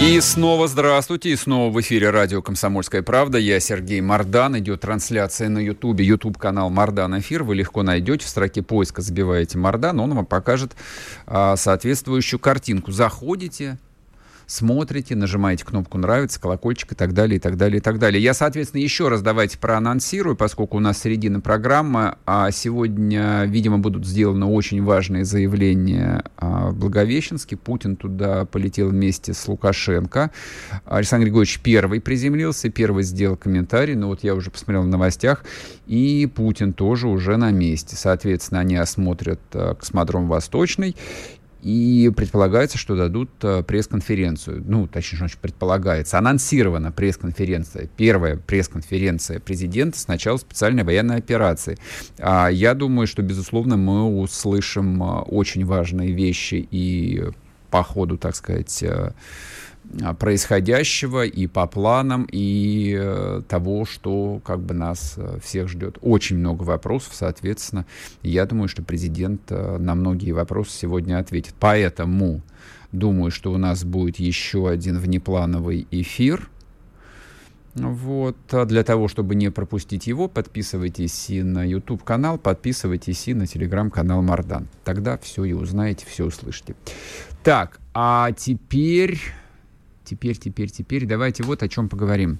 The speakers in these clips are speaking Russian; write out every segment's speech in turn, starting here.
И снова здравствуйте, и снова в эфире радио «Комсомольская правда». Я Сергей Мордан. Идет трансляция на Ютубе, Ютуб-канал «Мордан Эфир». Вы легко найдете, в строке поиска забиваете «Мордан», он вам покажет а, соответствующую картинку. Заходите, смотрите, нажимаете кнопку «Нравится», колокольчик и так далее, и так далее, и так далее. Я, соответственно, еще раз давайте проанонсирую, поскольку у нас середина программы, а сегодня, видимо, будут сделаны очень важные заявления а, в Благовещенске. Путин туда полетел вместе с Лукашенко. Александр Григорьевич первый приземлился, первый сделал комментарий, но вот я уже посмотрел в новостях, и Путин тоже уже на месте. Соответственно, они осмотрят а, космодром Восточный, и предполагается, что дадут э, пресс-конференцию. Ну, точнее, значит, предполагается. Анонсирована пресс-конференция. Первая пресс-конференция президента с начала специальной военной операции. А я думаю, что, безусловно, мы услышим э, очень важные вещи и по ходу, так сказать, э, происходящего и по планам, и э, того, что как бы нас э, всех ждет. Очень много вопросов, соответственно. Я думаю, что президент э, на многие вопросы сегодня ответит. Поэтому думаю, что у нас будет еще один внеплановый эфир. Вот. А для того, чтобы не пропустить его, подписывайтесь и на YouTube-канал, подписывайтесь и на телеграм-канал Мардан. Тогда все и узнаете, все услышите. Так, а теперь теперь, теперь, теперь давайте вот о чем поговорим.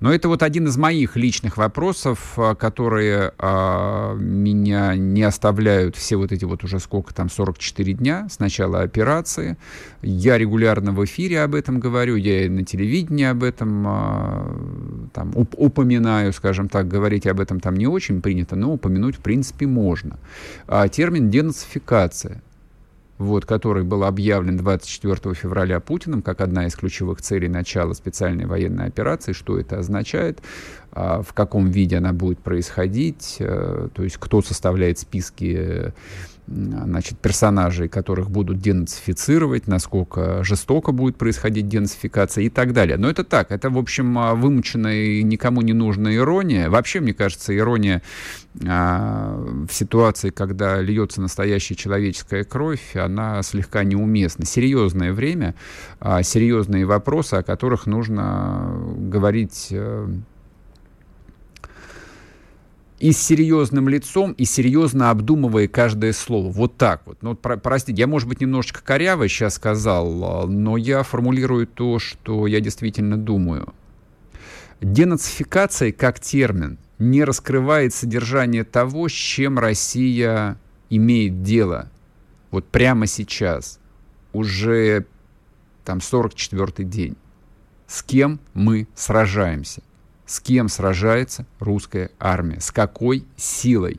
Но это вот один из моих личных вопросов, а, которые а, меня не оставляют все вот эти вот уже сколько там, 44 дня с начала операции. Я регулярно в эфире об этом говорю, я и на телевидении об этом а, там, уп упоминаю, скажем так, говорить об этом там не очень принято, но упомянуть в принципе можно. А, термин денацификация вот, который был объявлен 24 февраля Путиным как одна из ключевых целей начала специальной военной операции. Что это означает? А, в каком виде она будет происходить? Э, то есть кто составляет списки значит, персонажей, которых будут денацифицировать, насколько жестоко будет происходить денацификация и так далее. Но это так, это, в общем, а, вымученная и никому не нужная ирония. Вообще, мне кажется, ирония а, в ситуации, когда льется настоящая человеческая кровь, она слегка неуместна. Серьезное время, а, серьезные вопросы, о которых нужно говорить э, и с серьезным лицом, и серьезно обдумывая каждое слово. Вот так вот. Ну, про, простите, я, может быть, немножечко коряво сейчас сказал, но я формулирую то, что я действительно думаю. Денацификация как термин не раскрывает содержание того, с чем Россия имеет дело. Вот прямо сейчас, уже там 44-й день. С кем мы сражаемся? С кем сражается русская армия, с какой силой.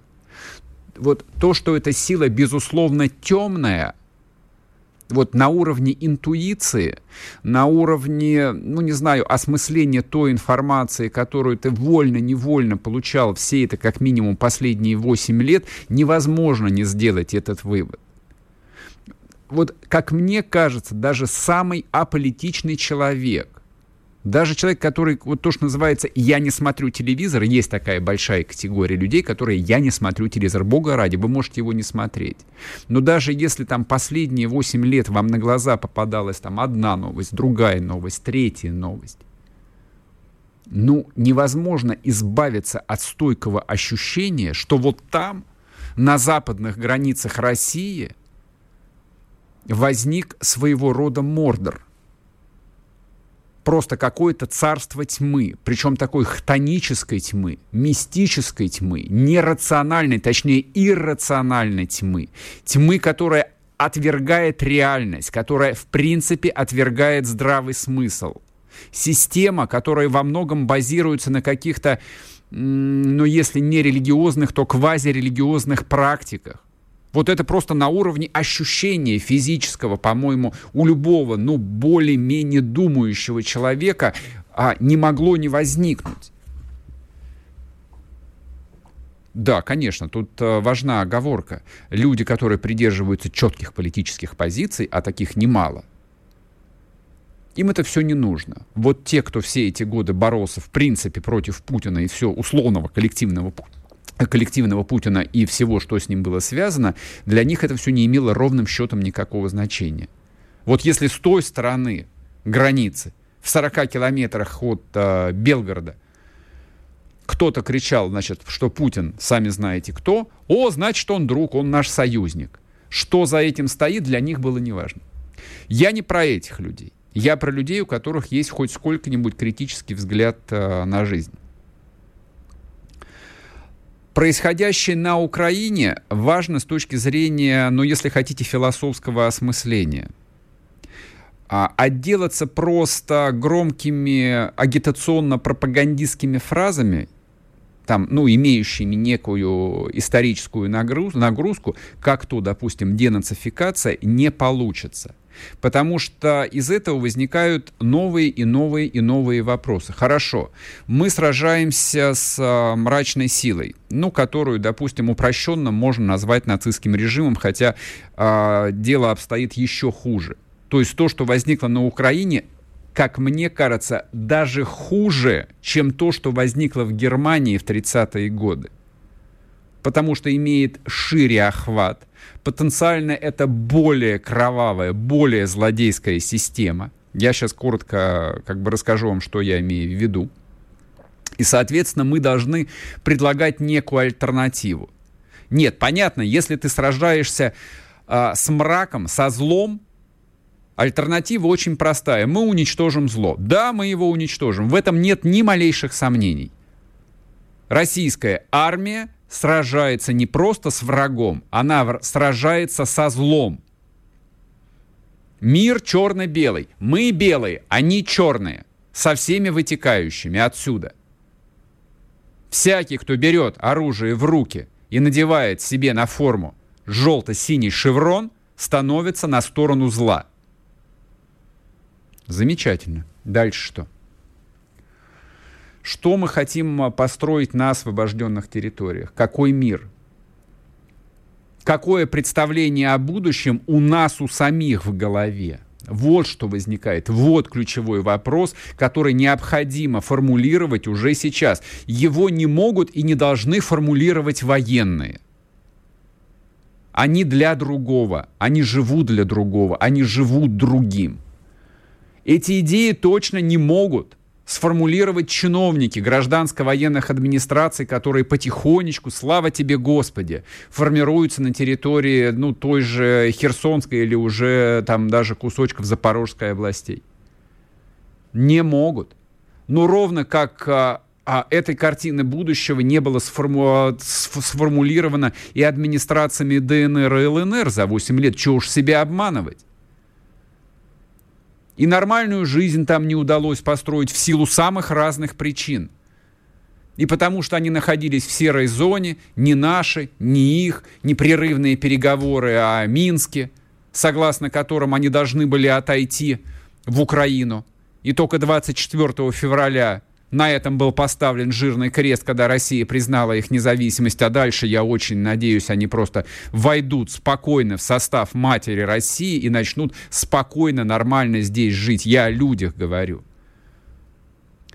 Вот то, что эта сила, безусловно, темная, вот на уровне интуиции, на уровне, ну не знаю, осмысления той информации, которую ты вольно-невольно получал все это как минимум последние 8 лет, невозможно не сделать этот вывод. Вот, как мне кажется, даже самый аполитичный человек, даже человек, который, вот то, что называется «я не смотрю телевизор», есть такая большая категория людей, которые «я не смотрю телевизор». Бога ради, вы можете его не смотреть. Но даже если там последние 8 лет вам на глаза попадалась там одна новость, другая новость, третья новость, ну, невозможно избавиться от стойкого ощущения, что вот там, на западных границах России, возник своего рода Мордор – просто какое-то царство тьмы, причем такой хтонической тьмы, мистической тьмы, нерациональной, точнее иррациональной тьмы, тьмы, которая отвергает реальность, которая в принципе отвергает здравый смысл. Система, которая во многом базируется на каких-то, ну если не религиозных, то квазирелигиозных практиках Вот это просто на уровне ощущения физического, по-моему, у любого, ну, более-менее думающего человека а, не могло не возникнуть. Да, конечно, тут э, важна оговорка. Люди, которые придерживаются четких политических позиций, а таких немало, им это все не нужно. Вот те, кто все эти годы боролся в принципе против Путина и все условного коллективного коллективного Путина и всего, что с ним было связано, для них это все не имело ровным счетом никакого значения. Вот если с той стороны границы, в 40 километрах от э, Белгорода, кто-то кричал, значит, что Путин, сами знаете кто, о, значит, он друг, он наш союзник. Что за этим стоит, для них было неважно. Я не про этих людей. Я про людей, у которых есть хоть сколько-нибудь критический взгляд э, на жизнь. Происходящее на Украине важно с точки зрения, ну, если хотите, философского осмысления. А отделаться просто громкими агитационно-пропагандистскими фразами там, ну, имеющими некую историческую нагруз, нагрузку, как то, допустим, денацификация, не получится. Потому что из этого возникают новые и новые и новые вопросы. Хорошо, мы сражаемся с э, мрачной силой, ну, которую, допустим, упрощенно можно назвать нацистским режимом, хотя э, дело обстоит еще хуже. То есть то, что возникло на Украине, как мне кажется, даже хуже, чем то, что возникло в Германии в 30-е годы. Потому что имеет шире охват. Потенциально это более кровавая, более злодейская система. Я сейчас коротко как бы расскажу вам, что я имею в виду. И, соответственно, мы должны предлагать некую альтернативу. Нет, понятно, если ты сражаешься э, с мраком, со злом, Альтернатива очень простая. Мы уничтожим зло. Да, мы его уничтожим. В этом нет ни малейших сомнений. Российская армия сражается не просто с врагом, она сражается со злом. Мир черно-белый. Мы белые, они черные. Со всеми вытекающими отсюда. Всякий, кто берет оружие в руки и надевает себе на форму желто-синий шеврон, становится на сторону зла. Замечательно. Дальше что? Что мы хотим а, построить на освобожденных территориях? Какой мир? Какое представление о будущем у нас у самих в голове? Вот что возникает. Вот ключевой вопрос, который необходимо формулировать уже сейчас. Его не могут и не должны формулировать военные. Они для другого, они живут для другого, они живут другим. Эти идеи точно не могут сформулировать чиновники гражданско-военных администраций, которые потихонечку, слава тебе Господи, формируются на территории ну, той же Херсонской или уже там даже кусочков Запорожской областей. Не могут. Но ровно как а, а этой картины будущего не было сформу... сформулировано и администрациями ДНР и ЛНР за 8 лет. Чего уж себя обманывать? И нормальную жизнь там не удалось построить в силу самых разных причин. И потому что они находились в серой зоне, не наши, не их, непрерывные переговоры о Минске, согласно которым они должны были отойти в Украину. И только 24 февраля на этом был поставлен жирный крест, когда Россия признала их независимость, а дальше, я очень надеюсь, они просто войдут спокойно в состав матери России и начнут спокойно, нормально здесь жить. Я о людях говорю.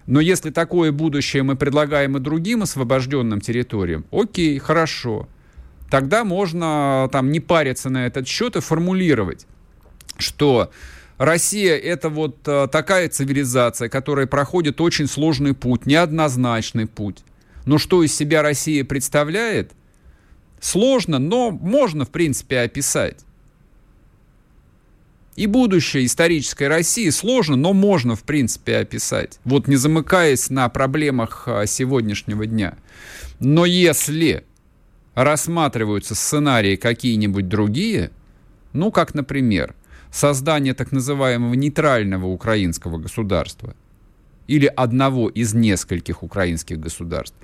Но если такое будущее мы предлагаем и другим освобожденным территориям, окей, хорошо. Тогда можно там не париться на этот счет и формулировать, что Россия это вот э, такая цивилизация, которая проходит очень сложный путь, неоднозначный путь. Но что из себя Россия представляет, сложно, но можно, в принципе, описать. И будущее исторической России сложно, но можно, в принципе, описать. Вот не замыкаясь на проблемах э, сегодняшнего дня. Но если рассматриваются сценарии какие-нибудь другие, ну, как, например, создание так называемого нейтрального украинского государства или одного из нескольких украинских государств,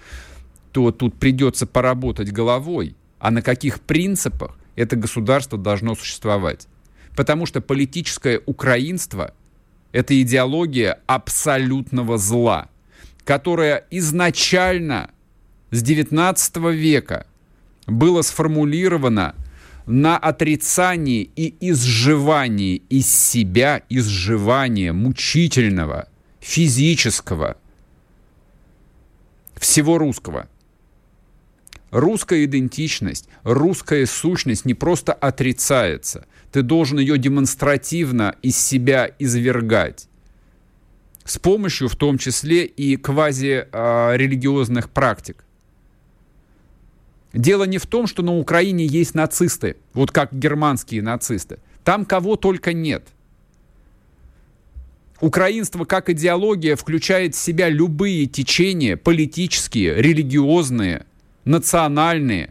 то тут придется поработать головой, а на каких принципах это государство должно существовать. Потому что политическое украинство – это идеология абсолютного зла, которая изначально с XIX века было сформулировано на отрицании и изживании из себя, изживания мучительного, физического, всего русского. Русская идентичность, русская сущность не просто отрицается. Ты должен ее демонстративно из себя извергать. С помощью в том числе и квазирелигиозных а, практик. Дело не в том, что на Украине есть нацисты, вот как германские нацисты. Там кого только нет. Украинство как идеология включает в себя любые течения политические, религиозные, национальные,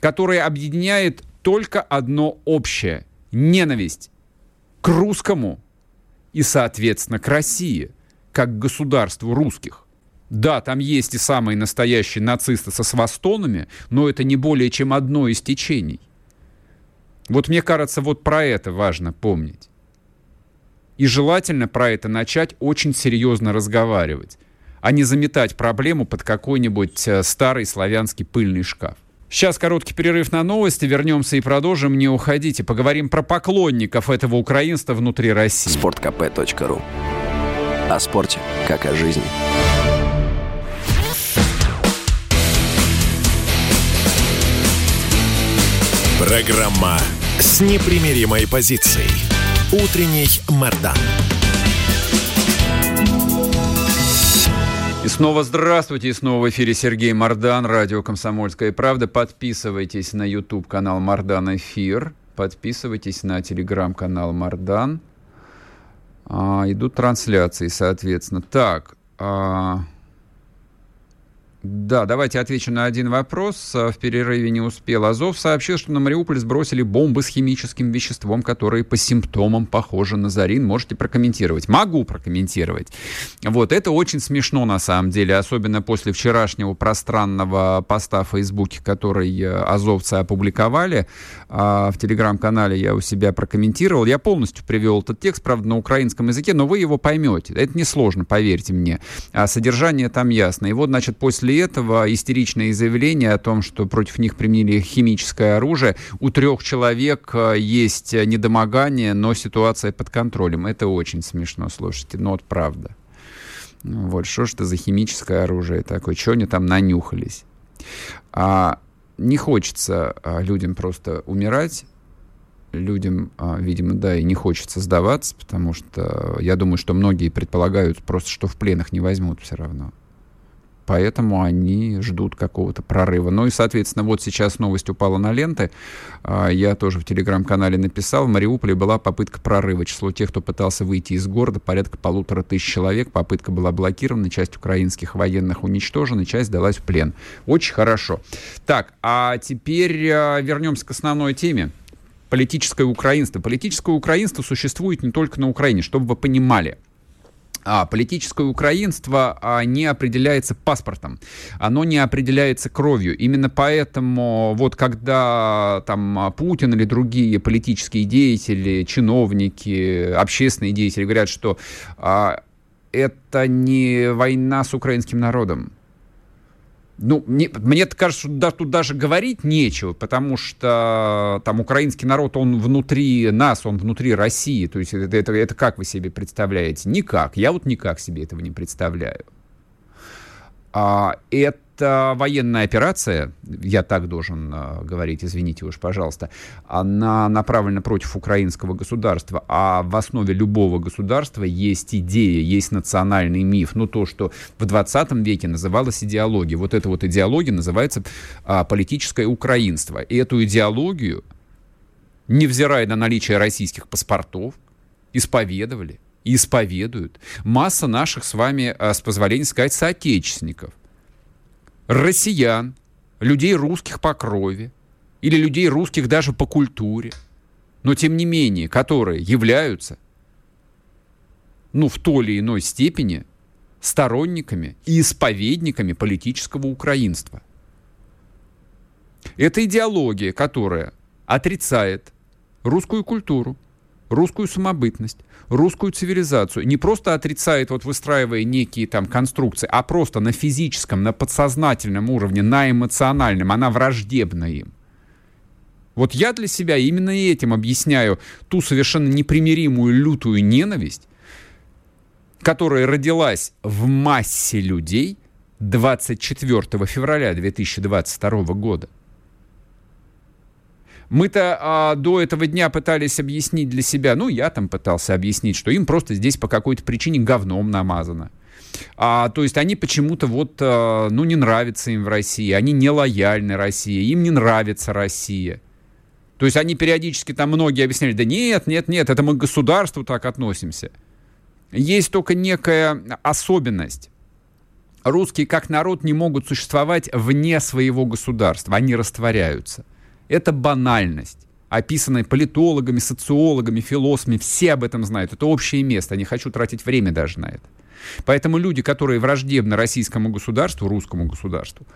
которые объединяет только одно общее – ненависть к русскому и, соответственно, к России, как к государству русских. Да, там есть и самые настоящие нацисты со свастонами, но это не более чем одно из течений. Вот мне кажется, вот про это важно помнить. И желательно про это начать очень серьезно разговаривать, а не заметать проблему под какой-нибудь э, старый славянский пыльный шкаф. Сейчас короткий перерыв на новости, вернемся и продолжим. Не уходите, поговорим про поклонников этого украинства внутри России. Спорткп.ру О спорте, как о жизни. Программа с непримиримой позицией. Утренний Мордан. И снова здравствуйте, и снова в эфире Сергей Мордан, радио «Комсомольская правда». Подписывайтесь на YouTube-канал «Мордан Эфир», подписывайтесь на телеграм-канал «Мордан». А, идут трансляции, соответственно. Так, а, да, давайте отвечу на один вопрос. В перерыве не успел. Азов сообщил, что на Мариуполь сбросили бомбы с химическим веществом, которые по симптомам похожи на зарин. Можете прокомментировать? Могу прокомментировать. Вот, это очень смешно на самом деле, особенно после вчерашнего пространного поста в Фейсбуке, который э, азовцы опубликовали. А, в телеграм-канале я у себя прокомментировал. Я полностью привел этот текст, правда, на украинском языке, но вы его поймете. Это несложно, поверьте мне. А содержание там ясно. И вот, значит, после после этого истеричные заявления о том, что против них применили химическое оружие. У трех человек э, есть недомогание, но ситуация под контролем. Это очень смешно, слушайте, но вот правда. Ну вот, что ж это за химическое оружие такое? Что они там нанюхались? А, не хочется а, людям просто умирать, людям, а, видимо, да, и не хочется сдаваться, потому что я думаю, что многие предполагают просто, что в пленах не возьмут все равно поэтому они ждут какого-то прорыва. Ну и, соответственно, вот сейчас новость упала на ленты. А, я тоже в телеграм-канале написал, в Мариуполе была попытка прорыва. Число тех, кто пытался выйти из города, порядка полутора тысяч человек. Попытка была блокирована, часть украинских военных уничтожена, часть сдалась в плен. Очень хорошо. Так, а теперь а, вернемся к основной теме политическое украинство. Политическое украинство существует не только на Украине, чтобы вы понимали – а, политическое украинство а, не определяется паспортом, оно не определяется кровью. Именно поэтому вот когда там Путин или другие политические деятели, чиновники, общественные деятели говорят, что а, это не война с украинским народом, ну, мне, мне кажется, да, тут даже говорить нечего, потому что там украинский народ, он внутри нас, он внутри России. То есть это, это, это как вы себе представляете? Никак. Я вот никак себе этого не представляю. А, это это военная операция, я так должен э, говорить, извините уж, пожалуйста, она направлена против украинского государства, а в основе любого государства есть идея, есть национальный миф, ну то, что в 20 веке называлось идеологией. Вот эта вот идеология называется а, политическое украинство. И эту идеологию, невзирая на наличие российских паспортов, исповедовали исповедуют масса наших с вами, а, с позволения сказать, соотечественников россиян, людей русских по крови или людей русских даже по культуре, но тем не менее, которые являются, ну, в той или иной степени сторонниками и исповедниками политического украинства. Это идеология, которая отрицает русскую культуру, русскую самобытность, русскую цивилизацию. Не просто отрицает, вот выстраивая некие там конструкции, а просто на физическом, на подсознательном уровне, на эмоциональном. Она враждебна им. Вот я для себя именно этим объясняю ту совершенно непримиримую лютую ненависть, которая родилась в массе людей 24 февраля 2022 года. Мы-то а, до этого дня пытались объяснить для себя, ну, я там пытался объяснить, что им просто здесь по какой-то причине говном намазано. А, то есть они почему-то вот, а, ну, не нравится им в России, они не лояльны России, им не нравится Россия. То есть они периодически там многие объясняли, да нет, нет, нет, это мы к государству так относимся. Есть только некая особенность. Русские как народ не могут существовать вне своего государства, они растворяются. Это банальность, описанная политологами, социологами, философами, все об этом знают. Это общее место, не хочу тратить время даже на это. Поэтому люди, которые враждебны российскому государству, русскому государству,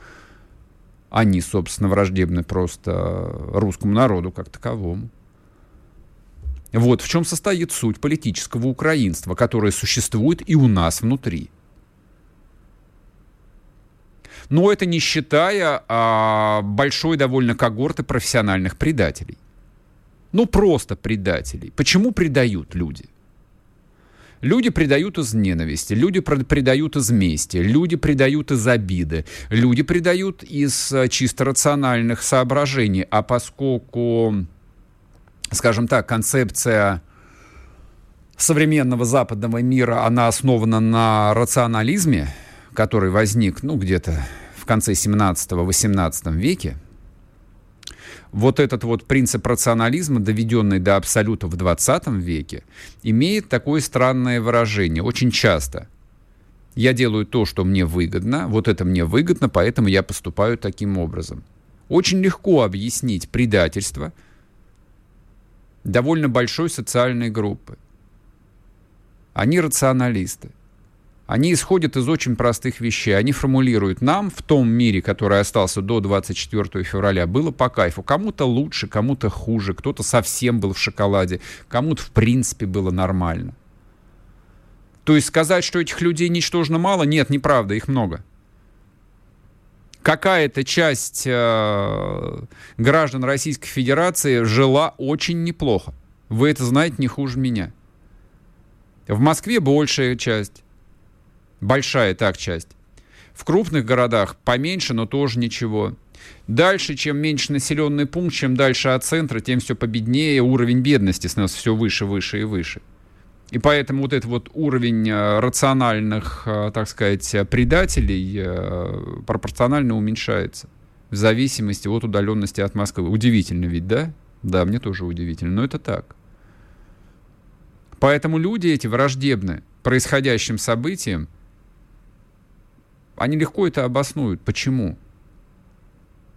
они, собственно, враждебны просто русскому народу как таковому. Вот в чем состоит суть политического украинства, которое существует и у нас внутри. Но это не считая а, большой довольно когорты профессиональных предателей. Ну, просто предателей. Почему предают люди? Люди предают из ненависти, люди предают из мести, люди предают из обиды, люди предают из а, чисто рациональных соображений. А поскольку скажем так, концепция современного западного мира, она основана на рационализме, который возник, ну, где-то в конце 17-18 веке, вот этот вот принцип рационализма, доведенный до абсолюта в 20 веке, имеет такое странное выражение. Очень часто я делаю то, что мне выгодно, вот это мне выгодно, поэтому я поступаю таким образом. Очень легко объяснить предательство – довольно большой социальной группы. Они рационалисты. Они исходят из очень простых вещей. Они формулируют нам в том мире, который остался до 24 февраля, было по кайфу. Кому-то лучше, кому-то хуже, кто-то совсем был в шоколаде, кому-то в принципе было нормально. То есть сказать, что этих людей ничтожно мало, нет, неправда, их много какая-то часть э, граждан Российской Федерации жила очень неплохо. Вы это знаете не хуже меня. В Москве большая часть. Большая так часть. В крупных городах поменьше, но тоже ничего. Дальше, чем меньше населенный пункт, чем дальше от центра, тем все победнее, уровень бедности становится все выше, выше и выше. И поэтому вот этот вот уровень э, рациональных, э, так сказать, предателей э, пропорционально уменьшается в зависимости от удаленности от Москвы. Удивительно ведь, да? Да, мне тоже удивительно, но это так. Поэтому люди эти враждебны происходящим событиям, они легко это обоснуют. Почему?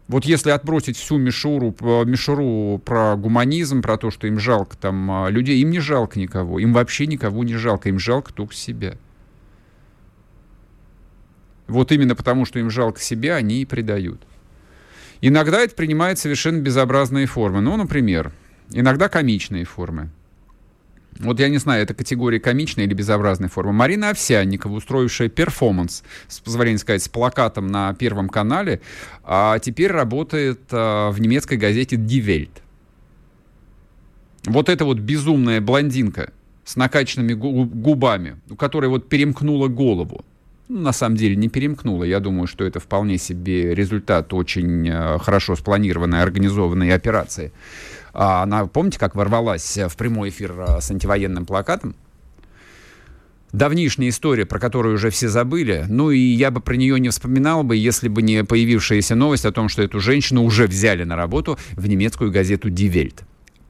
Вот если отбросить всю мишуру, мишуру про гуманизм, про то, что им жалко там а, людей, им не жалко никого, им вообще никого не жалко, им жалко только себя. Вот именно потому, что им жалко себя, они и предают. Иногда это принимает совершенно безобразные формы. Ну, например, иногда комичные формы вот я не знаю, это категория комичной или безобразной формы. Марина Овсянникова, устроившая перформанс, с позволения сказать, с плакатом на Первом канале, а теперь работает а, в немецкой газете Die Welt. Вот эта вот безумная блондинка с накачанными губами, у которой вот перемкнула голову. Ну, на самом деле не перемкнула. Я думаю, что это вполне себе результат очень а, хорошо спланированной, организованной операции. А она, помните, как ворвалась в прямой эфир а, с антивоенным плакатом? Давнишняя история, про которую уже все забыли. Ну и я бы про нее не вспоминал бы, если бы не появившаяся новость о том, что эту женщину уже взяли на работу в немецкую газету Die Welt.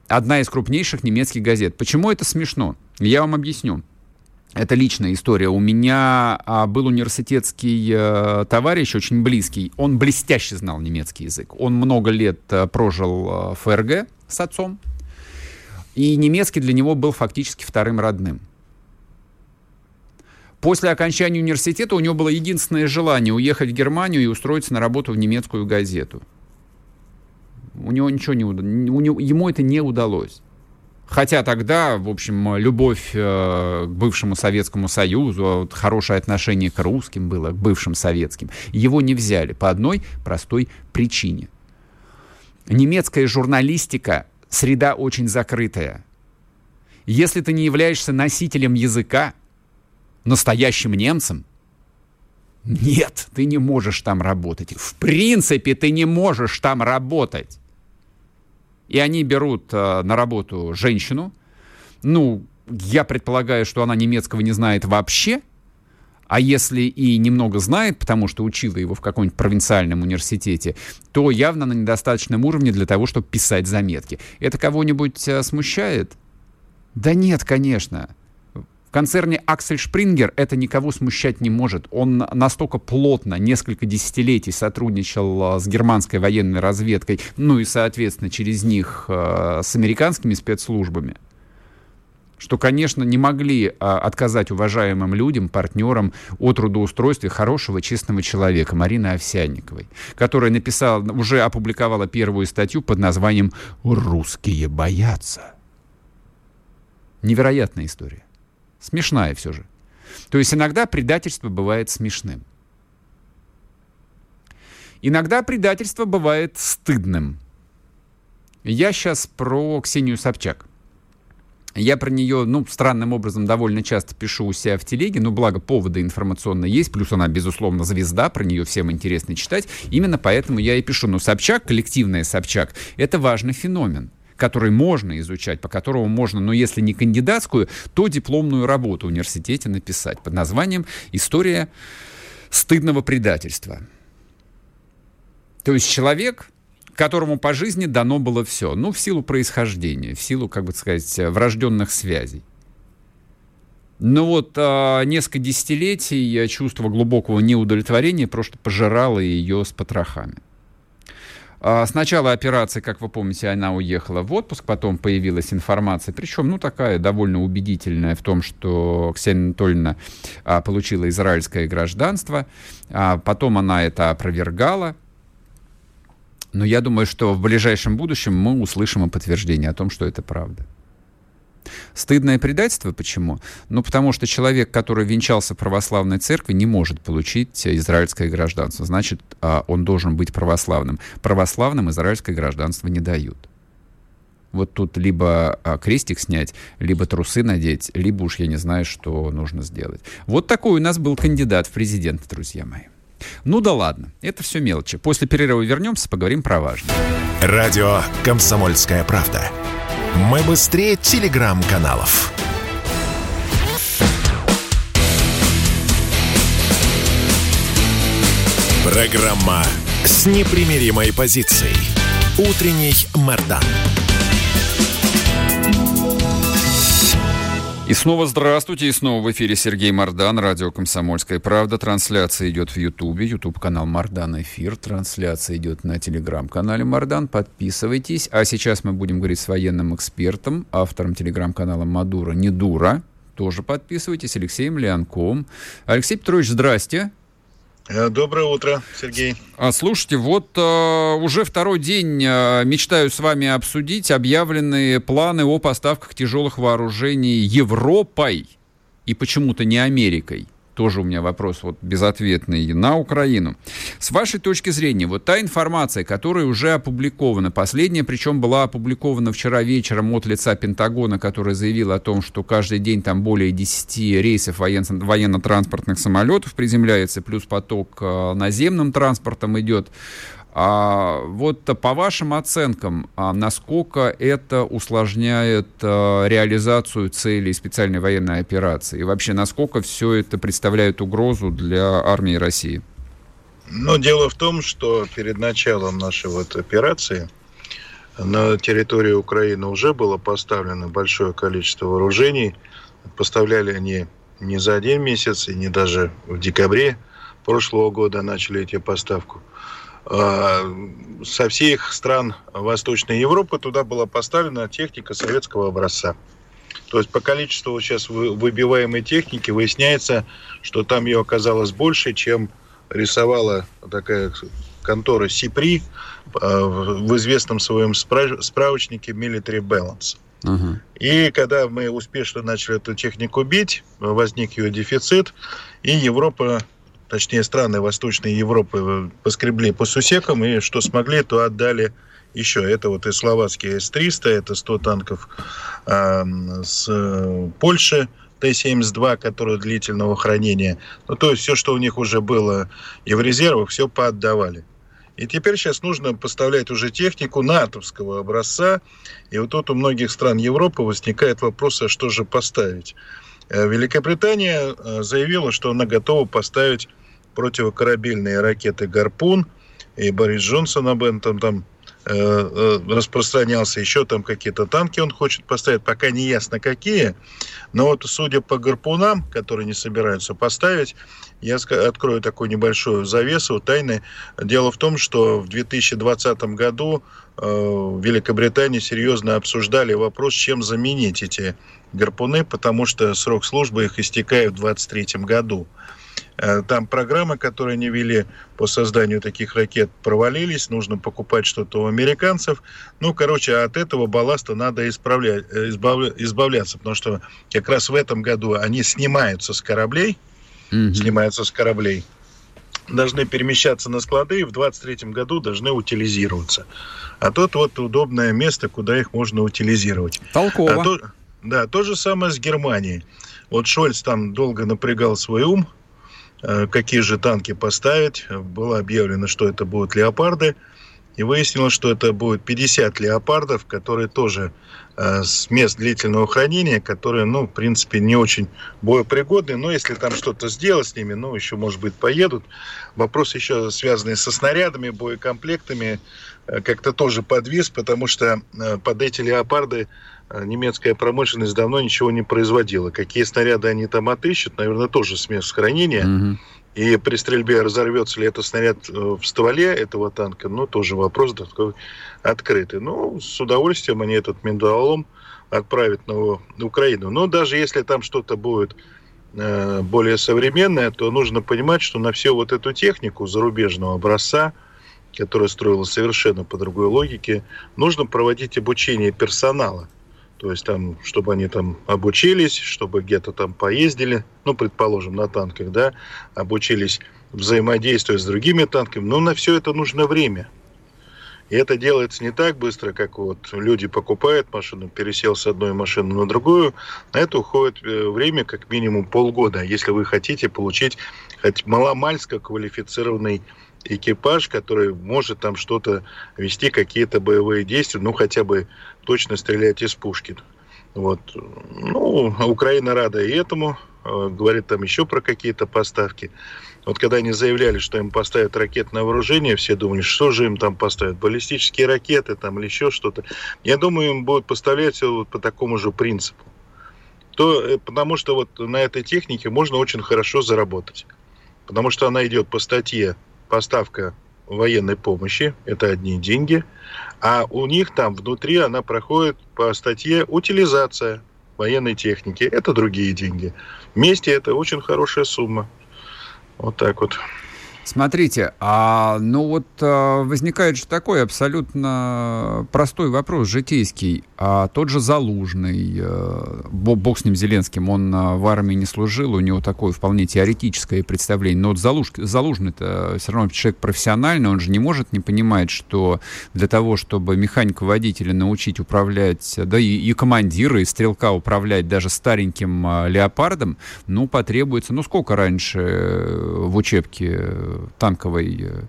Одна из крупнейших немецких газет. Почему это смешно? Я вам объясню. Это личная история. У меня а, был университетский а, товарищ, очень близкий. Он блестяще знал немецкий язык. Он много лет прожил в ФРГ с отцом. И немецкий для него был фактически вторым родным. После окончания университета у него было единственное желание уехать в Германию и устроиться на работу в немецкую газету. У него ничего не удалось. Ему это не удалось. Хотя тогда, в общем, любовь э, к бывшему Советскому Союзу, вот, хорошее отношение к русским было, к бывшим советским, его не взяли по одной простой причине. Немецкая журналистика — среда очень закрытая. Если ты не являешься носителем языка, настоящим немцем, нет, ты не можешь там работать. В принципе, ты не можешь там работать. И они берут э, на работу женщину. Ну, я предполагаю, что она немецкого не знает вообще. А если и немного знает, потому что учила его в каком-нибудь провинциальном университете, то явно на недостаточном уровне для того, чтобы писать заметки. Это кого-нибудь э, смущает? Да нет, конечно. В концерне Аксель Шпрингер это никого смущать не может. Он настолько плотно, несколько десятилетий сотрудничал э, с германской военной разведкой, ну и, соответственно, через них э, с американскими спецслужбами, что, конечно, не могли э, отказать уважаемым людям, партнерам о трудоустройстве хорошего, честного человека, Марины Овсянниковой, которая написала, уже опубликовала первую статью под названием «Русские боятся». Невероятная история. Смешная все же. То есть иногда предательство бывает смешным. Иногда предательство бывает стыдным. Я сейчас про Ксению Собчак. Я про нее, ну, странным образом довольно часто пишу у себя в телеге, но благо повода информационно есть, плюс она, безусловно, звезда, про нее всем интересно читать. Именно поэтому я и пишу. Но Собчак, коллективная Собчак, это важный феномен который можно изучать, по которому можно, но если не кандидатскую, то дипломную работу в университете написать под названием «История стыдного предательства». То есть человек, которому по жизни дано было все, ну, в силу происхождения, в силу, как бы сказать, врожденных связей. Но вот а, несколько десятилетий чувство глубокого неудовлетворения просто пожирало ее с потрохами. А, с начала операции, как вы помните, она уехала в отпуск, потом появилась информация, причем, ну, такая довольно убедительная в том, что Ксения Анатольевна а, получила израильское гражданство, а потом она это опровергала, но я думаю, что в ближайшем будущем мы услышим и подтверждение о том, что это правда. Стыдное предательство почему? Ну, потому что человек, который венчался в православной церкви, не может получить израильское гражданство. Значит, а, он должен быть православным. Православным израильское гражданство не дают. Вот тут либо а, крестик снять, либо трусы надеть, либо уж я не знаю, что нужно сделать. Вот такой у нас был кандидат в президенты, друзья мои. Ну да ладно, это все мелочи. После перерыва вернемся, поговорим про важное. Радио «Комсомольская правда». Мы быстрее телеграм-каналов. Программа с непримиримой позицией. Утренний Мордан. И снова здравствуйте, и снова в эфире Сергей Мордан, радио «Комсомольская правда». Трансляция идет в Ютубе, Ютуб-канал Мордан Эфир. Трансляция идет на Телеграм-канале Мордан. Подписывайтесь. А сейчас мы будем говорить с военным экспертом, автором Телеграм-канала Мадура Недура. Тоже подписывайтесь, Алексеем Леонком. Алексей Петрович, здрасте. Э, доброе утро, Сергей. А, слушайте, вот э, уже второй день э, мечтаю с вами обсудить объявленные планы о поставках тяжелых вооружений Европой и почему-то не Америкой тоже у меня вопрос вот безответный, на Украину. С вашей точки зрения, вот та информация, которая уже опубликована, последняя, причем была опубликована вчера вечером от лица Пентагона, который заявил о том, что каждый день там более 10 рейсов воен- военно-транспортных самолетов приземляется, плюс поток э, наземным транспортом идет. А вот по вашим оценкам, а насколько это усложняет а, реализацию целей специальной военной операции? И вообще, насколько все это представляет угрозу для армии России? Ну, дело в том, что перед началом нашей вот операции на территории Украины уже было поставлено большое количество вооружений. Поставляли они не за один месяц и не даже в декабре прошлого года начали эти поставку. А, со всех стран Восточной Европы туда была поставлена техника советского образца. То есть по количеству сейчас выбиваемой техники выясняется, что там ее оказалось больше, чем рисовала такая контора СИПРИ в известном своем справочнике Military Balance. Uh-huh. И когда мы успешно начали эту технику бить, возник ее дефицит, и Европа, точнее страны Восточной Европы поскребли по сусекам, и что смогли, то отдали еще. Это вот и словацкие С-300, это 100 танков э, с Польши, Т-72, которые длительного хранения. Ну, то есть все, что у них уже было и в резервах, все поотдавали. И теперь сейчас нужно поставлять уже технику натовского образца. И вот тут у многих стран Европы возникает вопрос, а что же поставить? Э, Великобритания э, заявила, что она готова поставить противокорабельные ракеты «Гарпун», и Борис Джонсон об этом там Э, э, распространялся, еще там какие-то танки он хочет поставить, пока не ясно какие, но вот судя по гарпунам, которые не собираются поставить, я открою такую небольшую завесу тайны. Дело в том, что в 2020 году э, в Великобритании серьезно обсуждали вопрос, чем заменить эти гарпуны, потому что срок службы их истекает в 2023 году. Э, там программы, которые они вели по созданию таких ракет, провалились. Нужно покупать что-то у американцев. Ну, короче, от этого балласта надо исправлять, э, избавля, избавляться, потому что как раз в этом году они снимаются с кораблей, mm-hmm. снимаются с кораблей, должны перемещаться на склады и в 23 году должны утилизироваться. А тут вот удобное место, куда их можно утилизировать. Толково. А то, да, то же самое с Германией. Вот Шольц там долго напрягал свой ум, какие же танки поставить. Было объявлено, что это будут леопарды. И выяснилось, что это будет 50 леопардов, которые тоже э, с мест длительного хранения, которые, ну, в принципе, не очень боепригодны. Но если там что-то сделать с ними, ну, еще, может быть, поедут. Вопрос еще связанный со снарядами, боекомплектами, э, как-то тоже подвис, потому что э, под эти леопарды э, немецкая промышленность давно ничего не производила. Какие снаряды они там отыщут, наверное, тоже с мест хранения. Mm-hmm. И при стрельбе разорвется ли этот снаряд э, в стволе этого танка, ну, тоже вопрос такой открытый. Ну, с удовольствием они этот миндалом отправят на Украину. Но даже если там что-то будет э, более современное, то нужно понимать, что на всю вот эту технику зарубежного образца, которая строилась совершенно по другой логике, нужно проводить обучение персонала – то есть там, чтобы они там обучились, чтобы где-то там поездили, ну, предположим, на танках, да, обучились взаимодействовать с другими танками. Но на все это нужно время. И это делается не так быстро, как вот люди покупают машину, пересел с одной машины на другую. На это уходит э, время как минимум полгода, если вы хотите получить хоть маломальско квалифицированный экипаж, который может там что-то вести, какие-то боевые действия, ну, хотя бы точно стрелять из пушки. Вот. Ну, Украина рада и этому, э, говорит там еще про какие-то поставки. Вот когда они заявляли, что им поставят ракетное вооружение, все думали, что же им там поставят, баллистические ракеты там или еще что-то. Я думаю, им будут поставлять вот по такому же принципу. То, э, потому что вот на этой технике можно очень хорошо заработать. Потому что она идет по статье поставка военной помощи, это одни деньги, а у них там внутри она проходит по статье утилизация военной техники, это другие деньги. Вместе это очень хорошая сумма. Вот так вот. Смотрите, а ну вот а, возникает же такой абсолютно простой вопрос, житейский. А тот же Залужный, а, бог с ним Зеленским, он а, в армии не служил, у него такое вполне теоретическое представление. Но вот Залуж, Залужный-то все равно человек профессиональный, он же не может не понимать, что для того, чтобы механика-водителя научить управлять, да и, и командира, и стрелка управлять даже стареньким а, леопардом, ну, потребуется, ну, сколько раньше э, в учебке танковой э,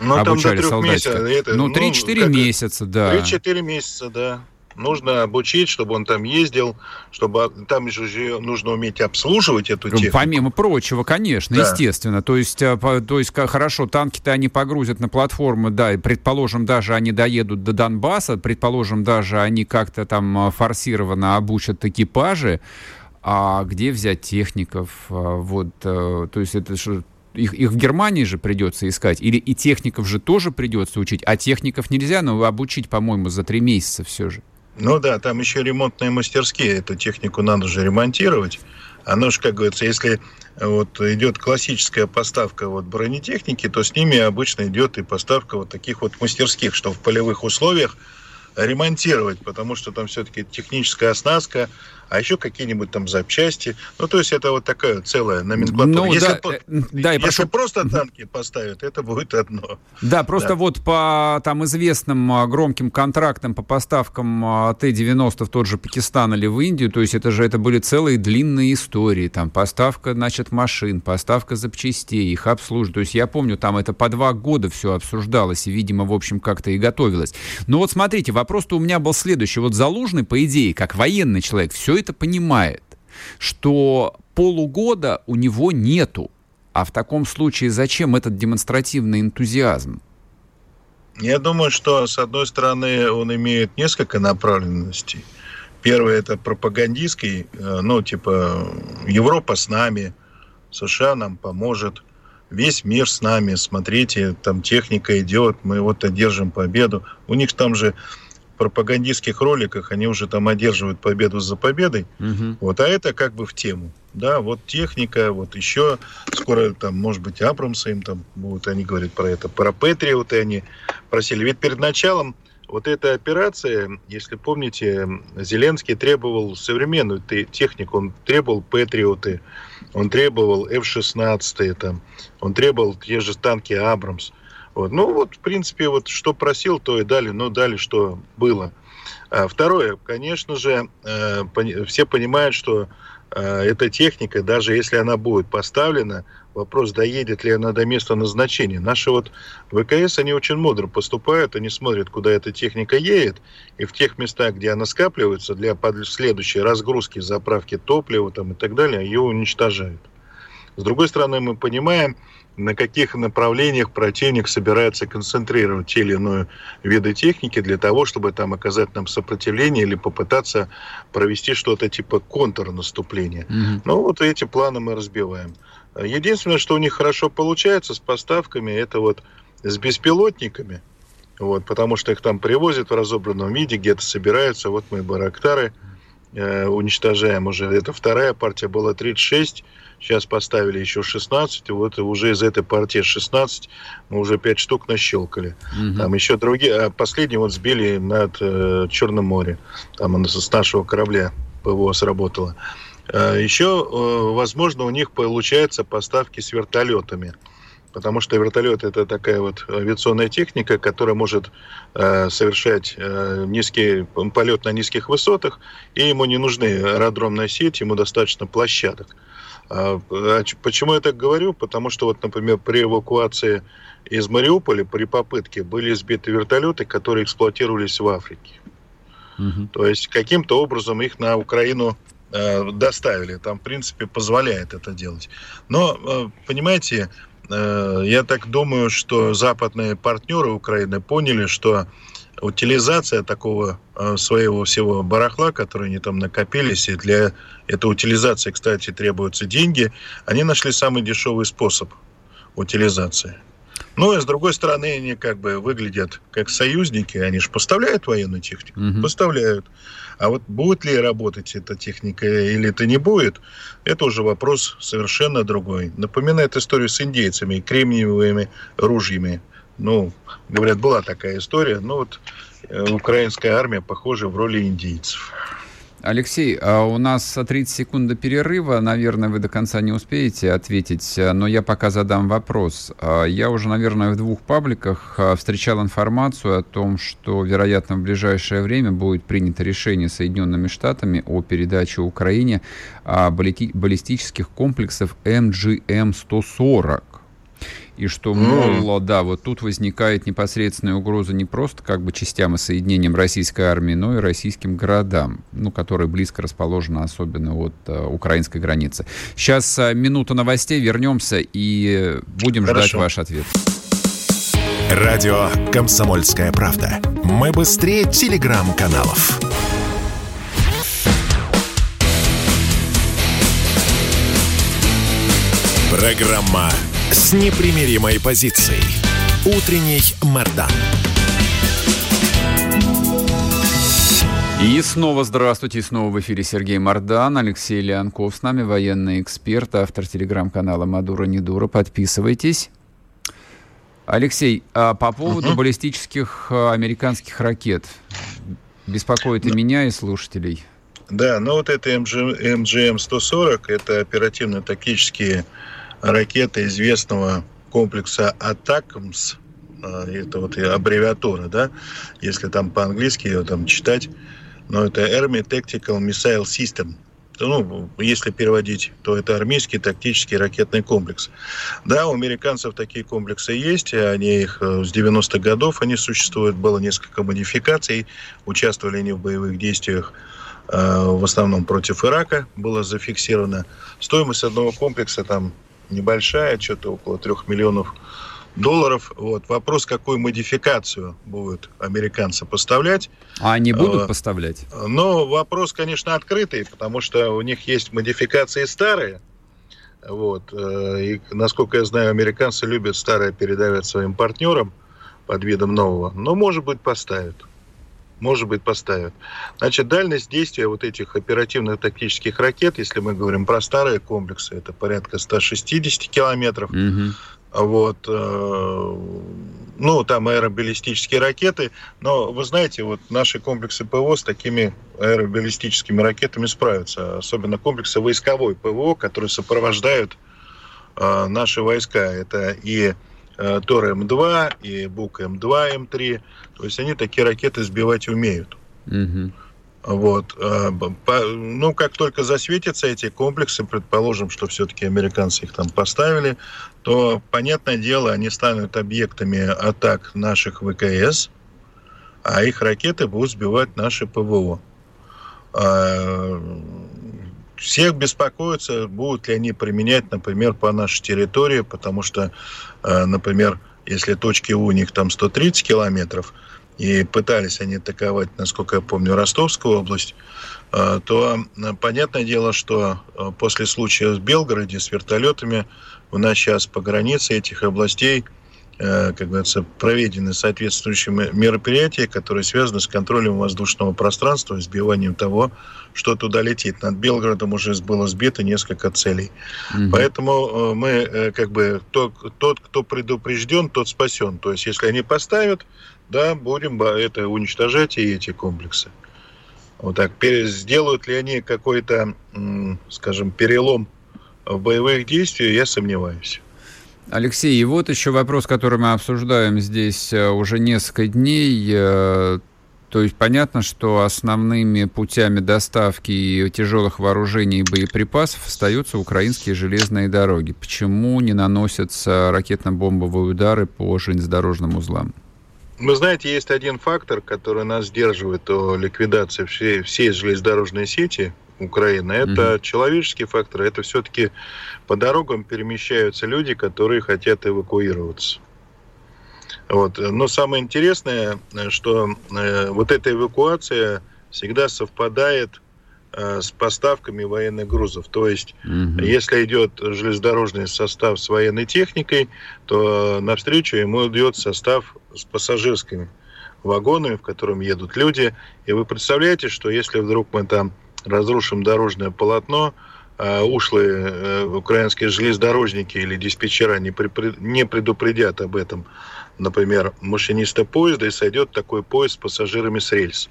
ну, обучали солдатика? Это, ну, 3-4 ну, месяца, да. 3-4 месяца, да. Нужно обучить, чтобы он там ездил, чтобы там же нужно уметь обслуживать эту ну, технику. Помимо прочего, конечно, да. естественно. То есть, э, то есть хорошо, танки-то они погрузят на платформу, да, и, предположим, даже они доедут до Донбасса, предположим, даже они как-то там э, форсированно обучат экипажи, а где взять техников? Вот, то есть это их, их в Германии же придется искать, или и техников же тоже придется учить, а техников нельзя, но обучить, по-моему, за три месяца все же. Ну да, там еще ремонтные мастерские, эту технику надо же ремонтировать. Оно же, как говорится, если вот идет классическая поставка вот бронетехники, то с ними обычно идет и поставка вот таких вот мастерских, что в полевых условиях ремонтировать, потому что там все-таки техническая оснастка, а еще какие-нибудь там запчасти. Ну, то есть это вот такая целая номенклатура. Ну, если да, да, если прошу... просто танки поставят, это будет одно. Да, просто да. вот по там известным а, громким контрактам по поставкам а, Т-90 в тот же Пакистан или в Индию, то есть это же это были целые длинные истории. Там поставка, значит, машин, поставка запчастей, их обслуживание. То есть я помню, там это по два года все обсуждалось и, видимо, в общем, как-то и готовилось. Но вот смотрите, вопрос-то у меня был следующий. Вот Залужный, по идее, как военный человек, все это понимает, что полугода у него нету. А в таком случае зачем этот демонстративный энтузиазм? Я думаю, что, с одной стороны, он имеет несколько направленностей. Первое – это пропагандистский, э, ну, типа, Европа с нами, США нам поможет, весь мир с нами, смотрите, там техника идет, мы вот одержим победу. У них там же пропагандистских роликах они уже там одерживают победу за победой. Угу. Вот, а это как бы в тему. Да, вот техника, вот еще скоро там, может быть, Абрамсы им там будут, они говорят про это, про Патриоты они просили. Ведь перед началом вот этой операции, если помните, Зеленский требовал современную технику, он требовал Патриоты, он требовал F-16, там, он требовал те же танки Абрамс. Вот. Ну, вот, в принципе, вот что просил, то и дали, но дали, что было. А второе, конечно же, э, все понимают, что э, эта техника, даже если она будет поставлена, вопрос, доедет ли она до места назначения. Наши вот ВКС, они очень мудро поступают, они смотрят, куда эта техника едет, и в тех местах, где она скапливается для следующей разгрузки, заправки топлива там, и так далее, ее уничтожают. С другой стороны, мы понимаем, на каких направлениях противник собирается концентрировать те или иные виды техники для того, чтобы там оказать нам сопротивление или попытаться провести что-то типа контрнаступления. Mm-hmm. Ну, вот эти планы мы разбиваем. Единственное, что у них хорошо получается с поставками, это вот с беспилотниками, вот, потому что их там привозят в разобранном виде, где-то собираются. Вот мы Барактары э, уничтожаем уже. Это вторая партия была 36 Сейчас поставили еще 16, и вот уже из этой партии 16 мы уже 5 штук нащелкали. Угу. Там еще другие, а последний вот сбили над э, Черным морем. Там он с нашего корабля ПВО сработало. Э, еще, э, возможно, у них получаются поставки с вертолетами потому что вертолет это такая вот авиационная техника, которая может э, совершать э, низкий полет на низких высотах, и ему не нужны аэродромная сеть, ему достаточно площадок. А, а почему я так говорю? Потому что, вот, например, при эвакуации из Мариуполя при попытке были сбиты вертолеты, которые эксплуатировались в Африке. Угу. То есть каким-то образом их на Украину э, доставили. Там, в принципе, позволяет это делать. Но, э, понимаете, я так думаю, что западные партнеры Украины поняли, что утилизация такого э, своего всего барахла, который они там накопились, и для этой утилизации, кстати, требуются деньги, они нашли самый дешевый способ утилизации. Ну, и с другой стороны, они как бы выглядят как союзники, они же поставляют военную технику, угу. поставляют. А вот будет ли работать эта техника или это не будет, это уже вопрос совершенно другой. Напоминает историю с индейцами, кремниевыми ружьями ну, говорят, была такая история. Ну, вот э, украинская армия, похоже, в роли индейцев. Алексей, а у нас 30 секунд до перерыва. Наверное, вы до конца не успеете ответить, но я пока задам вопрос. А, я уже, наверное, в двух пабликах а, встречал информацию о том, что, вероятно, в ближайшее время будет принято решение Соединенными Штатами о передаче Украине баллистических комплексов МГМ-140 и что, мол, да, вот тут возникает непосредственная угроза не просто как бы частям и соединениям российской армии, но и российским городам, ну, которые близко расположены, особенно от uh, украинской границы. Сейчас uh, минута новостей, вернемся и будем Хорошо. ждать ваш ответ. Радио «Комсомольская правда». Мы быстрее телеграм-каналов. Программа с непримиримой позицией. Утренний Мордан. И снова здравствуйте, и снова в эфире Сергей Мордан, Алексей Леонков с нами, военный эксперт, автор телеграм-канала «Мадура Недура». Подписывайтесь. Алексей, а по поводу угу. баллистических а, американских ракет, беспокоит и меня, и слушателей. Да, ну вот это МГМ-140, это оперативно-тактические ракеты известного комплекса «Атакмс», а, это вот аббревиатура, да, если там по-английски ее там читать, но это Army Tactical Missile System. Ну, если переводить, то это армейский тактический ракетный комплекс. Да, у американцев такие комплексы есть, они их э, с 90-х годов они существуют, было несколько модификаций, участвовали они в боевых действиях э, в основном против Ирака, было зафиксировано. Стоимость одного комплекса там небольшая, что-то около трех миллионов долларов. Вот. Вопрос, какую модификацию будут американцы поставлять. А они будут э, поставлять? Но вопрос, конечно, открытый, потому что у них есть модификации старые. Вот. Э, и, насколько я знаю, американцы любят старое передавать своим партнерам под видом нового. Но, может быть, поставят. Может быть, поставят. Значит, дальность действия вот этих оперативно-тактических ракет, если мы говорим про старые комплексы, это порядка 160 километров. Угу. Вот, э, ну, там аэробаллистические ракеты, но вы знаете, вот наши комплексы ПВО с такими аэробаллистическими ракетами справятся, особенно комплексы войсковой ПВО, которые сопровождают э, наши войска. Это и Тор М2, и Бук М2, М3, то есть они такие ракеты сбивать умеют. Угу. Вот. Э, ну, как только засветятся эти комплексы, предположим, что все-таки американцы их там поставили, то, понятное дело, они станут объектами атак наших ВКС, а их ракеты будут сбивать наши ПВО. Всех беспокоятся, будут ли они применять, например, по нашей территории, потому что, э, например, если точки у них там 130 километров, и пытались они атаковать, насколько я помню, Ростовскую область, э, то э, понятное дело, что после случая в Белгороде с вертолетами у нас сейчас по границе этих областей как говорится, проведены соответствующие мероприятия, которые связаны с контролем воздушного пространства, сбиванием того, что туда летит. Над Белгородом уже было сбито несколько целей. Угу. Поэтому мы как бы тот, тот, кто предупрежден, тот спасен. То есть, если они поставят, да, будем это уничтожать и эти комплексы. Вот так. Сделают ли они какой-то, скажем, перелом в боевых действиях, я сомневаюсь. Алексей, и вот еще вопрос, который мы обсуждаем здесь э, уже несколько дней. Э, то есть понятно, что основными путями доставки тяжелых вооружений и боеприпасов остаются украинские железные дороги. Почему не наносятся ракетно-бомбовые удары по железнодорожным узлам? Вы знаете, есть один фактор, который нас сдерживает о ликвидации всей, всей железнодорожной сети Украины. Это mm человеческий фактор. Это все-таки по дорогам перемещаются люди, которые хотят эвакуироваться. Вот. Но самое интересное, что э, вот эта эвакуация всегда совпадает Э, с поставками военных грузов. То есть, угу. если идет железнодорожный состав с военной техникой, то навстречу ему идет состав с пассажирскими вагонами, в котором едут люди. И вы представляете, что если вдруг мы там разрушим дорожное полотно, э, ушлые э, украинские железнодорожники или диспетчера не, предупредят об этом, например, машиниста поезда, и сойдет такой поезд с пассажирами с рельс.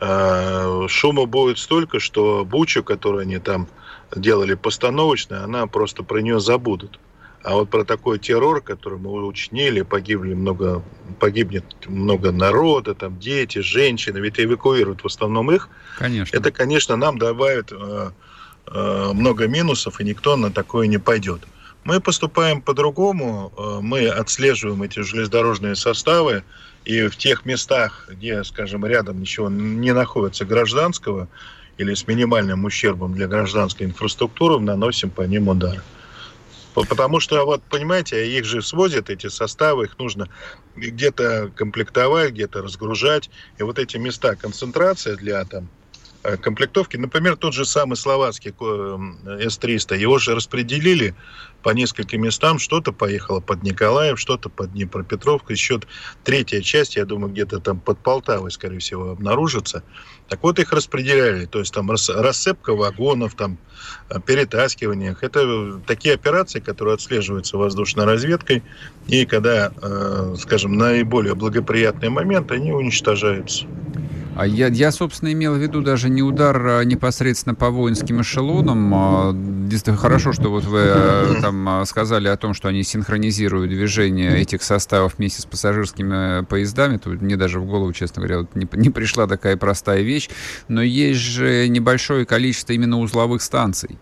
Э, шума будет столько, что Бучу, которую они там делали постановочно, она просто про нее забудут. А вот про такой террор, который мы учинили, погибли много, погибнет много народа, там дети, женщины, ведь эвакуируют в основном их. Конечно. Это, конечно, нам добавит э, э, много минусов, и никто на такое не пойдет. Мы поступаем по-другому, э, мы отслеживаем эти железнодорожные составы, и в тех местах, где, скажем, рядом ничего не находится гражданского или с минимальным ущербом для гражданской инфраструктуры, наносим по ним удары. Потому что, вот, понимаете, их же свозят, эти составы, их нужно где-то комплектовать, где-то разгружать. И вот эти места концентрация для там, Э, комплектовки. Например, тот же самый словацкий э, С-300. Его же распределили по нескольким местам. Что-то поехало под Николаев, что-то под Днепропетровку. Еще третья часть, я думаю, где-то там под Полтавой, скорее всего, обнаружится. Так вот, их распределяли. То есть там рассыпка вагонов, там э, перетаскивание. Это такие операции, которые отслеживаются воздушной разведкой. И когда, скажем, наиболее благоприятный момент, они уничтожаются. А я, я, собственно, имел в виду даже не удар а непосредственно по воинским эшелонам. А, хорошо, что вот вы э, там сказали о том, что они синхронизируют движение этих составов вместе с пассажирскими поездами. Тут мне даже в голову, честно говоря, вот не, не пришла такая простая вещь. Но есть же небольшое количество именно узловых станций.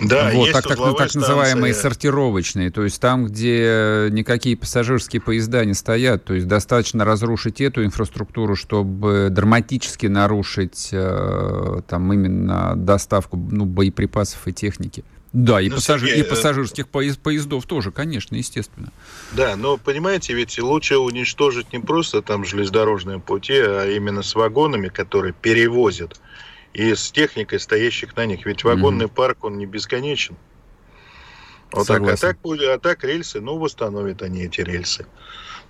Да, вот, есть так, так, так называемые сортировочные, то есть там, где никакие пассажирские поезда не стоят, то есть достаточно разрушить эту инфраструктуру, чтобы драматически нарушить э, там именно доставку ну, боеприпасов и техники. Да, и, ну, пассажир, Сергей, и э, пассажирских поезд, поездов тоже, конечно, естественно. Да, но понимаете, ведь лучше уничтожить не просто там железнодорожные пути, а именно с вагонами, которые перевозят и с техникой, стоящих на них. Ведь вагонный mm-hmm. парк, он не бесконечен. Вот так, а так, а так рельсы, ну, восстановят они эти рельсы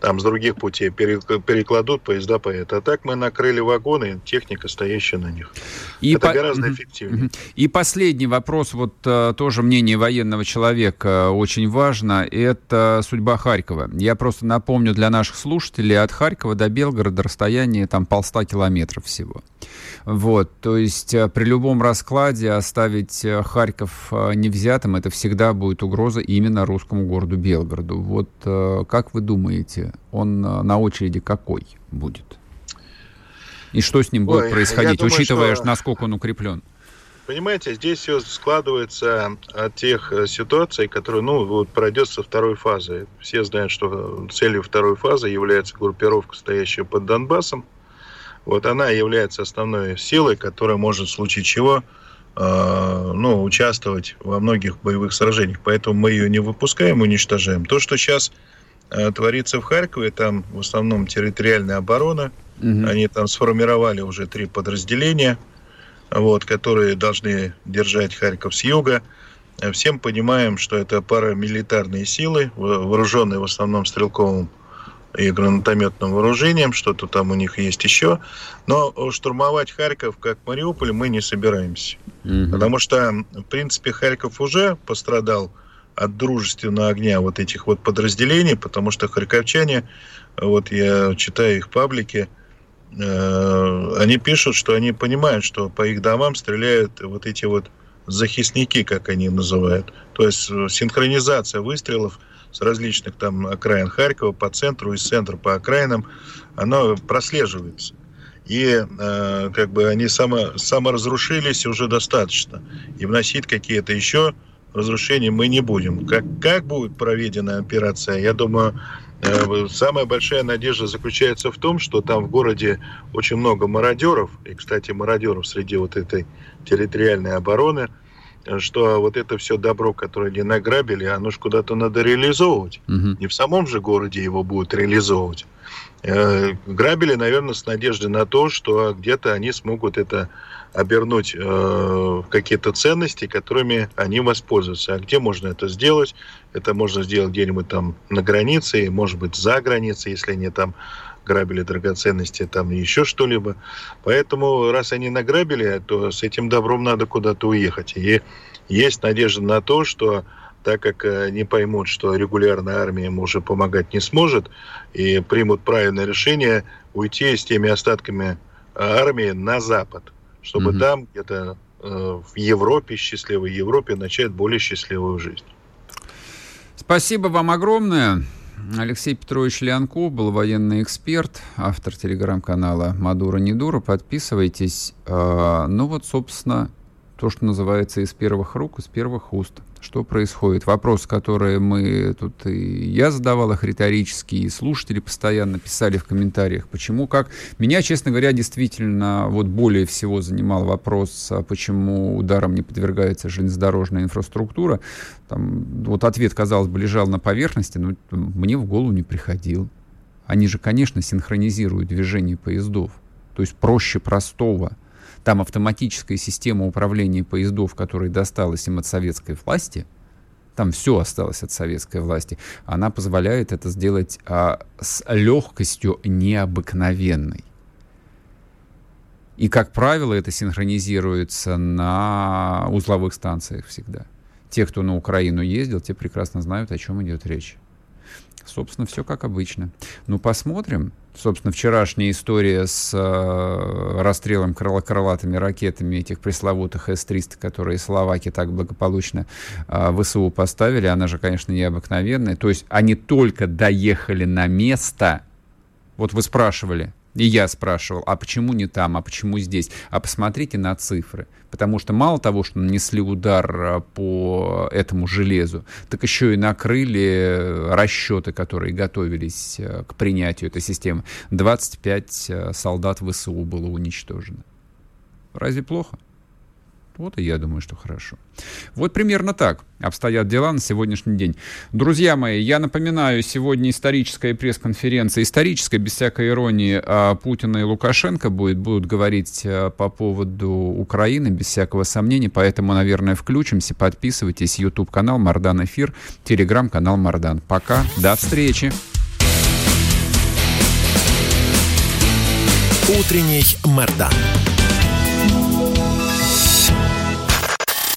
там с других путей перекладут поезда по это. А так мы накрыли вагоны, техника, стоящая на них. И это по... гораздо эффективнее. И последний вопрос, вот э, тоже мнение военного человека очень важно, это судьба Харькова. Я просто напомню для наших слушателей, от Харькова до Белгорода расстояние там полста километров всего. Вот, то есть э, при любом раскладе оставить э, Харьков невзятым, это всегда будет угроза именно русскому городу Белгороду. Вот как вы думаете, он э, на очереди какой будет? И что с ним будет Ой, происходить, думаю, учитывая, что... насколько он укреплен? Понимаете, здесь все складывается от тех э, ситуаций, которые, ну, вот пройдет со второй фазы. Все знают, что целью второй фазы является группировка, стоящая под Донбассом. Вот она является основной силой, которая может в случае чего э, ну, участвовать во многих боевых сражениях. Поэтому мы ее не выпускаем, уничтожаем. То, что сейчас Э, творится в Харькове. Там в основном территориальная оборона. Угу. Они там сформировали уже три подразделения, вот, которые должны держать Харьков с юга. Э, всем понимаем, что это парамилитарные силы, вооруженные в основном стрелковым и гранатометным вооружением, что-то там у них есть еще. Но штурмовать Харьков, как Мариуполь, мы не собираемся. Угу. Потому что, в принципе, Харьков уже пострадал от дружественного огня вот этих вот подразделений, потому что харьковчане, вот я читаю их паблики, э, они пишут, что они понимают, что по их домам стреляют вот эти вот захисники, как они называют. То есть э, синхронизация выстрелов с различных там окраин Харькова по центру, из центра по окраинам, она прослеживается. И э, как бы они само, саморазрушились уже достаточно. И вносить какие-то еще разрушений мы не будем. Как, как будет проведена операция, я думаю, э, самая большая надежда заключается в том, что там в городе очень много мародеров, и, кстати, мародеров среди вот этой территориальной обороны, что вот это все добро, которое они награбили, оно же куда-то надо реализовывать. Угу. Не в самом же городе его будут реализовывать. Э, грабили, наверное, с надеждой на то, что где-то они смогут это обернуть э, в какие-то ценности, которыми они воспользуются. А где можно это сделать? Это можно сделать где-нибудь там на границе, может быть, за границей, если они там грабили драгоценности, там еще что-либо. Поэтому, раз они награбили, то с этим добром надо куда-то уехать. И есть надежда на то, что так как не поймут, что регулярная армия им уже помогать не сможет, и примут правильное решение уйти с теми остатками армии на Запад чтобы mm-hmm. там где-то э, в Европе, счастливой Европе, начать более счастливую жизнь. Спасибо вам огромное. Алексей Петрович Леонков был военный эксперт, автор телеграм-канала «Мадура не дура». Подписывайтесь. Э, ну вот, собственно, то, что называется из первых рук, из первых уст что происходит. Вопрос, который мы тут и я задавал их риторически, и слушатели постоянно писали в комментариях, почему, как. Меня, честно говоря, действительно вот более всего занимал вопрос, а почему ударом не подвергается железнодорожная инфраструктура. Там, вот ответ, казалось бы, лежал на поверхности, но мне в голову не приходил. Они же, конечно, синхронизируют движение поездов. То есть проще простого. Там автоматическая система управления поездов, которая досталась им от советской власти, там все осталось от советской власти, она позволяет это сделать а, с легкостью необыкновенной. И, как правило, это синхронизируется на узловых станциях всегда. Те, кто на Украину ездил, те прекрасно знают, о чем идет речь. Собственно, все как обычно. Ну, посмотрим. Собственно, вчерашняя история с э, расстрелом крыл крылатыми ракетами этих пресловутых С-300, которые словаки так благополучно э, ВСУ поставили, она же, конечно, необыкновенная. То есть они только доехали на место. Вот вы спрашивали, и я спрашивал, а почему не там, а почему здесь? А посмотрите на цифры. Потому что мало того, что нанесли удар а, по этому железу, так еще и накрыли расчеты, которые готовились а, к принятию этой системы. 25 а, солдат ВСУ было уничтожено. Разве плохо? Вот и я думаю, что хорошо. Вот примерно так обстоят дела на сегодняшний день. Друзья мои, я напоминаю, сегодня историческая пресс-конференция, историческая, без всякой иронии, а Путина и Лукашенко будет, будут говорить э, по поводу Украины, без всякого сомнения, поэтому, наверное, включимся, подписывайтесь, YouTube-канал Мардан Эфир, Телеграм-канал Мардан. Пока, до встречи! Утренний Мардан.